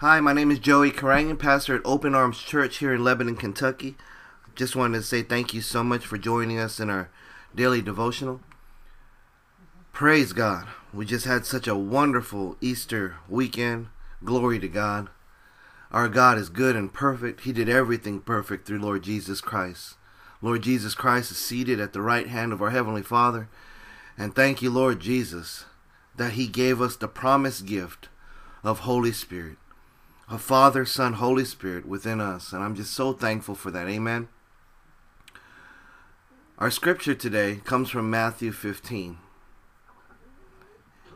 Hi, my name is Joey Karangan, pastor at Open Arms Church here in Lebanon, Kentucky. Just wanted to say thank you so much for joining us in our daily devotional. Praise God. We just had such a wonderful Easter weekend. Glory to God. Our God is good and perfect. He did everything perfect through Lord Jesus Christ. Lord Jesus Christ is seated at the right hand of our Heavenly Father. And thank you, Lord Jesus, that He gave us the promised gift of Holy Spirit, a Father, Son, Holy Spirit within us. And I'm just so thankful for that. Amen. Our scripture today comes from Matthew 15.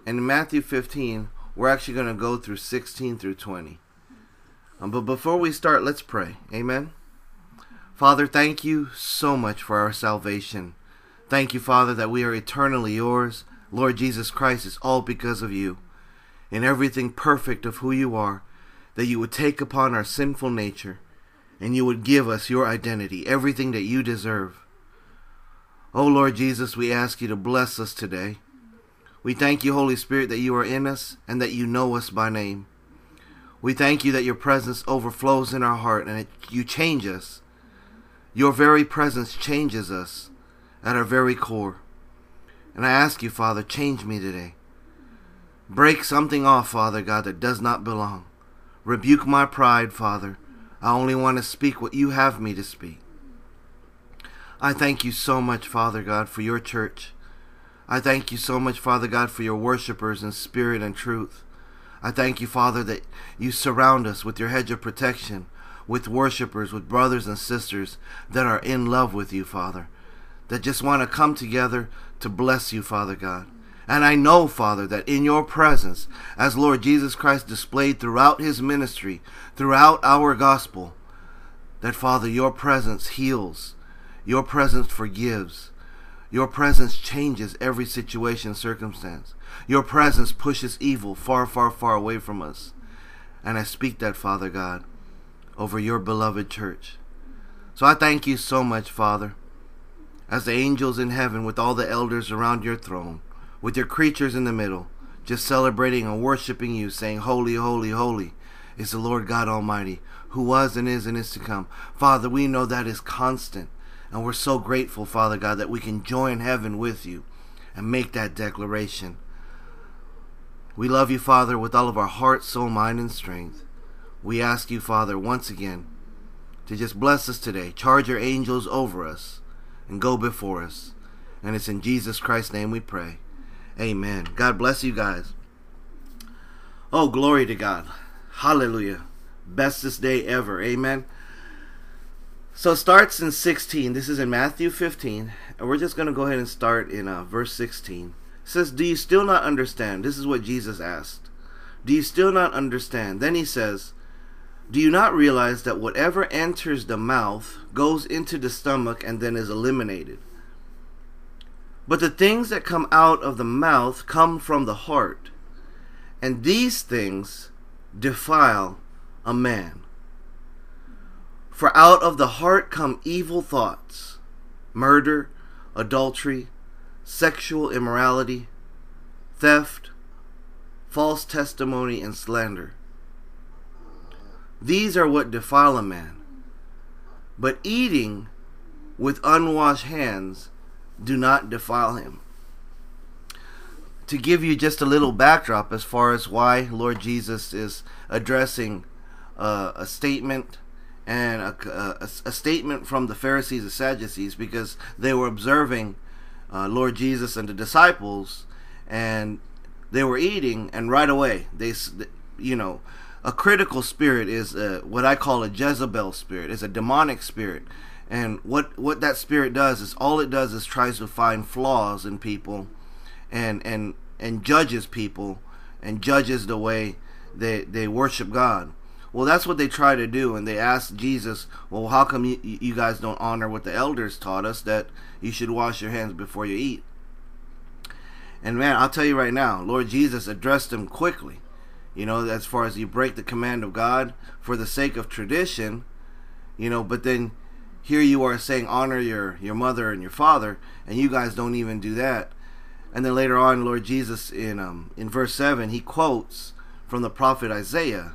And in Matthew 15, we're actually going to go through 16 through 20. Um, but before we start, let's pray. Amen. Father, thank you so much for our salvation. Thank you, Father, that we are eternally yours. Lord Jesus Christ, it's all because of you. In everything perfect of who you are, that you would take upon our sinful nature and you would give us your identity, everything that you deserve. Oh Lord Jesus, we ask you to bless us today. We thank you, Holy Spirit, that you are in us and that you know us by name. We thank you that your presence overflows in our heart and that you change us your very presence changes us at our very core. And I ask you, Father, change me today. Break something off, Father God, that does not belong. Rebuke my pride, Father. I only want to speak what you have me to speak. I thank you so much, Father God, for your church. I thank you so much, Father God, for your worshipers in spirit and truth. I thank you, Father, that you surround us with your hedge of protection with worshipers, with brothers and sisters that are in love with you, Father, that just want to come together to bless you, Father God. And I know, Father, that in your presence, as Lord Jesus Christ displayed throughout his ministry, throughout our gospel, that, Father, your presence heals, your presence forgives, your presence changes every situation, circumstance. Your presence pushes evil far, far, far away from us. And I speak that, Father God, over your beloved church. So I thank you so much, Father, as the angels in heaven with all the elders around your throne, with your creatures in the middle, just celebrating and worshiping you, saying, Holy, holy, holy is the Lord God Almighty, who was and is and is to come. Father, we know that is constant. And we're so grateful, Father God, that we can join heaven with you and make that declaration. We love you, Father, with all of our heart, soul, mind, and strength. We ask you, Father, once again, to just bless us today. Charge your angels over us and go before us. And it's in Jesus Christ's name we pray. Amen. God bless you guys. Oh, glory to God. Hallelujah. Bestest day ever. Amen. So it starts in 16. This is in Matthew 15. And we're just going to go ahead and start in uh, verse 16. It says, Do you still not understand? This is what Jesus asked. Do you still not understand? Then he says, do you not realize that whatever enters the mouth goes into the stomach and then is eliminated? But the things that come out of the mouth come from the heart, and these things defile a man. For out of the heart come evil thoughts, murder, adultery, sexual immorality, theft, false testimony, and slander. These are what defile a man. But eating with unwashed hands do not defile him. To give you just a little backdrop as far as why Lord Jesus is addressing uh, a statement and a, a, a, statement from the Pharisees and Sadducees because they were observing uh, Lord Jesus and the disciples and they were eating and right away they you know a critical spirit is a, what I call a Jezebel spirit. It's a demonic spirit. And what, what that spirit does is all it does is tries to find flaws in people and and and judges people and judges the way they they worship God. Well, that's what they try to do, and they ask Jesus, "Well, how come you, you guys don't honor what the elders taught us that you should wash your hands before you eat?" And man, I'll tell you right now, Lord Jesus addressed them quickly you know, as far as you break the command of God for the sake of tradition, you know, but then here you are saying honor your your mother and your father, and you guys don't even do that. And then later on, Lord Jesus in um, in verse seven, he quotes from the prophet Isaiah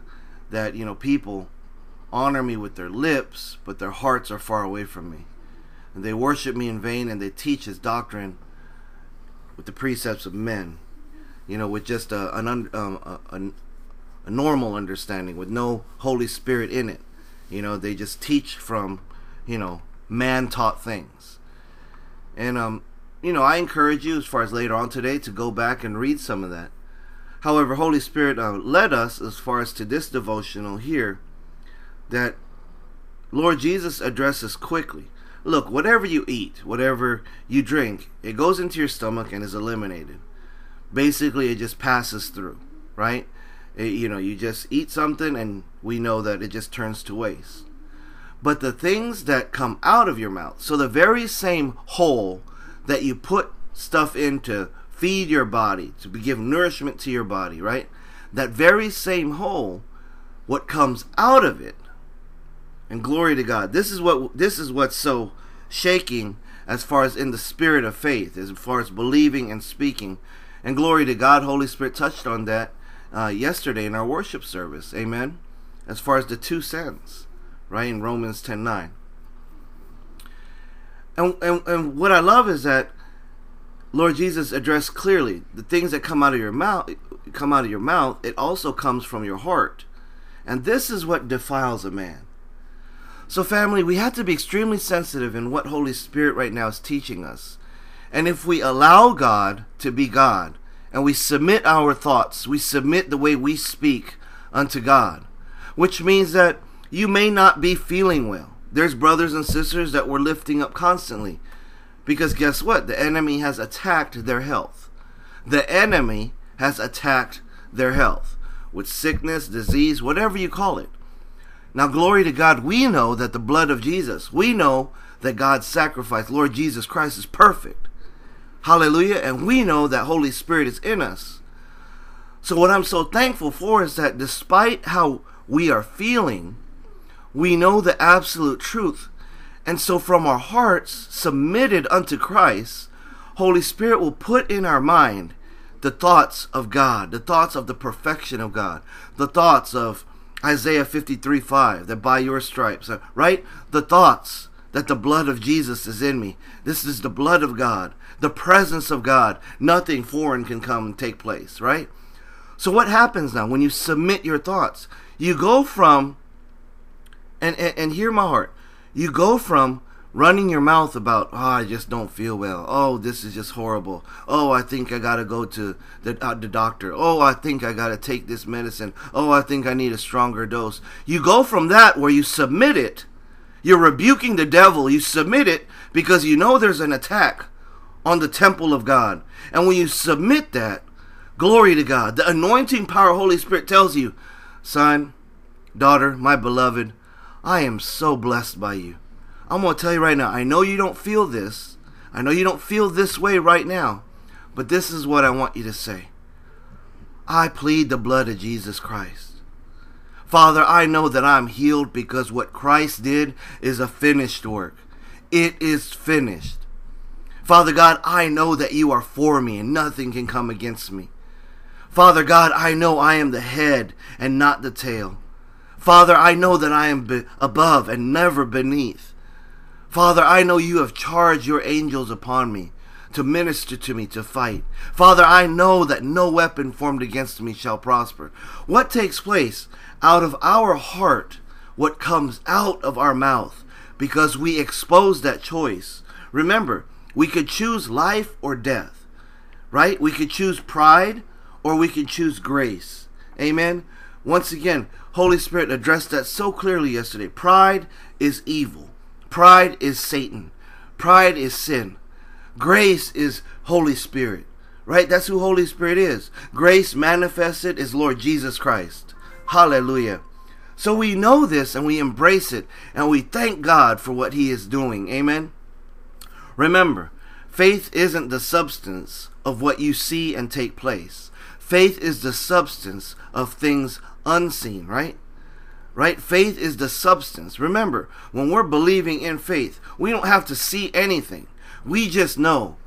that, you know, people honor me with their lips, but their hearts are far away from me. And they worship me in vain and they teach his doctrine with the precepts of men, you know, with just a, an, um, a, a, a normal understanding, with no Holy Spirit in it. You know, they just teach from, you know, man taught things. And, um, you know, I encourage you, as far as later on today, to go back and read some of that. However, Holy Spirit uh, led us as far as to this devotional here that Lord Jesus addresses quickly. Look, whatever you eat, whatever you drink, it goes into your stomach and is eliminated. Basically, it just passes through, right? It, you know, you just eat something and we know that it just turns to waste. But the things that come out of your mouth, so the very same hole that you put stuff in to feed your body, to give nourishment to your body, right? That very same hole, what comes out of it and glory to God. This is what this is what's so shaking as far as in the spirit of faith, as far as believing and speaking. And glory to God, Holy Spirit touched on that uh, yesterday in our worship service. Amen. As far as the two sins, right in Romans ten nine. And, and and what I love is that Lord Jesus addressed clearly the things that come out of your mouth come out of your mouth. It also comes from your heart, and this is what defiles a man. So, family, we have to be extremely sensitive in what Holy Spirit right now is teaching us. And if we allow God to be God, and we submit our thoughts, we submit the way we speak unto God, which means that you may not be feeling well. There's brothers and sisters that we're lifting up constantly. Because guess what? The enemy has attacked their health. The enemy has attacked their health with sickness, disease, whatever you call it. Now, glory to God, we know that the blood of Jesus, we know that God's sacrifice, Lord Jesus Christ, is perfect. Hallelujah. And we know that Holy Spirit is in us. So, what I'm so thankful for is that despite how we are feeling, we know the absolute truth. And so, from our hearts submitted unto Christ, Holy Spirit will put in our mind the thoughts of God, the thoughts of the perfection of God, the thoughts of Isaiah 53 5, that by your stripes, uh, right? The thoughts that the blood of Jesus is in me. This is the blood of God, the presence of God. Nothing foreign can come and take place, right? So, what happens now when you submit your thoughts? You go from, and, and, and hear my heart, you go from running your mouth about, oh, I just don't feel well. Oh, this is just horrible. Oh, I think I gotta go to the, uh, the doctor. Oh, I think I gotta take this medicine. Oh, I think I need a stronger dose. You go from that where you submit it. You're rebuking the devil. You submit it because you know there's an attack on the temple of God. And when you submit that, glory to God. The anointing power Holy Spirit tells you, son, daughter, my beloved, I am so blessed by you. I'm going to tell you right now, I know you don't feel this. I know you don't feel this way right now. But this is what I want you to say. I plead the blood of Jesus Christ. Father, I know that I'm healed because what Christ did is a finished work. It is finished. Father God, I know that you are for me and nothing can come against me. Father God, I know I am the head and not the tail. Father, I know that I am be- above and never beneath. Father, I know you have charged your angels upon me to minister to me, to fight. Father, I know that no weapon formed against me shall prosper. What takes place out of our heart, what comes out of our mouth, because we expose that choice. Remember, we could choose life or death, right? We could choose pride or we could choose grace. Amen. Once again, Holy Spirit addressed that so clearly yesterday. Pride is evil. Pride is Satan. Pride is sin. Grace is Holy Spirit. Right? That's who Holy Spirit is. Grace manifested is Lord Jesus Christ. Hallelujah. So we know this and we embrace it and we thank God for what He is doing. Amen. Remember, faith isn't the substance of what you see and take place. Faith is the substance of things unseen, right? right? Faith is the substance. Remember, when we're believing in faith, we don't have to see anything. We just know,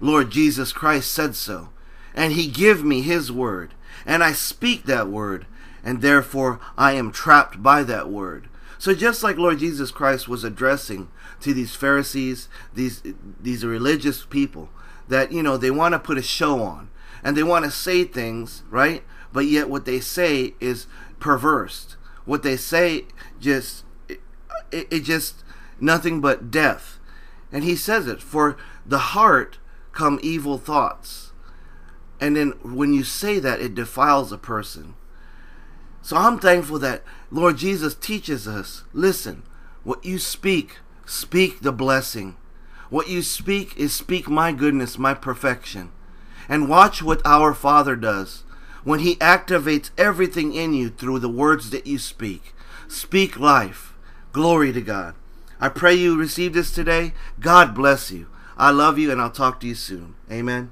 Lord Jesus Christ said so. And he give me his word. And I speak that word. and therefore I am trapped by that word. So just like Lord Jesus Christ was addressing to these Pharisees, these these religious people that you know they want to put a show on and they want to say things, right? But yet what they say is perverse. What they say just it, it just nothing but death. And he says it, for the heart come evil thoughts. And then when you say that, it defiles a person. So I'm thankful that Lord Jesus teaches us listen, what you speak, speak the blessing. What you speak is speak my goodness, my perfection. And watch what our Father does when He activates everything in you through the words that you speak. Speak life. Glory to God. I pray you receive this today. God bless you. I love you, and I'll talk to you soon. Amen.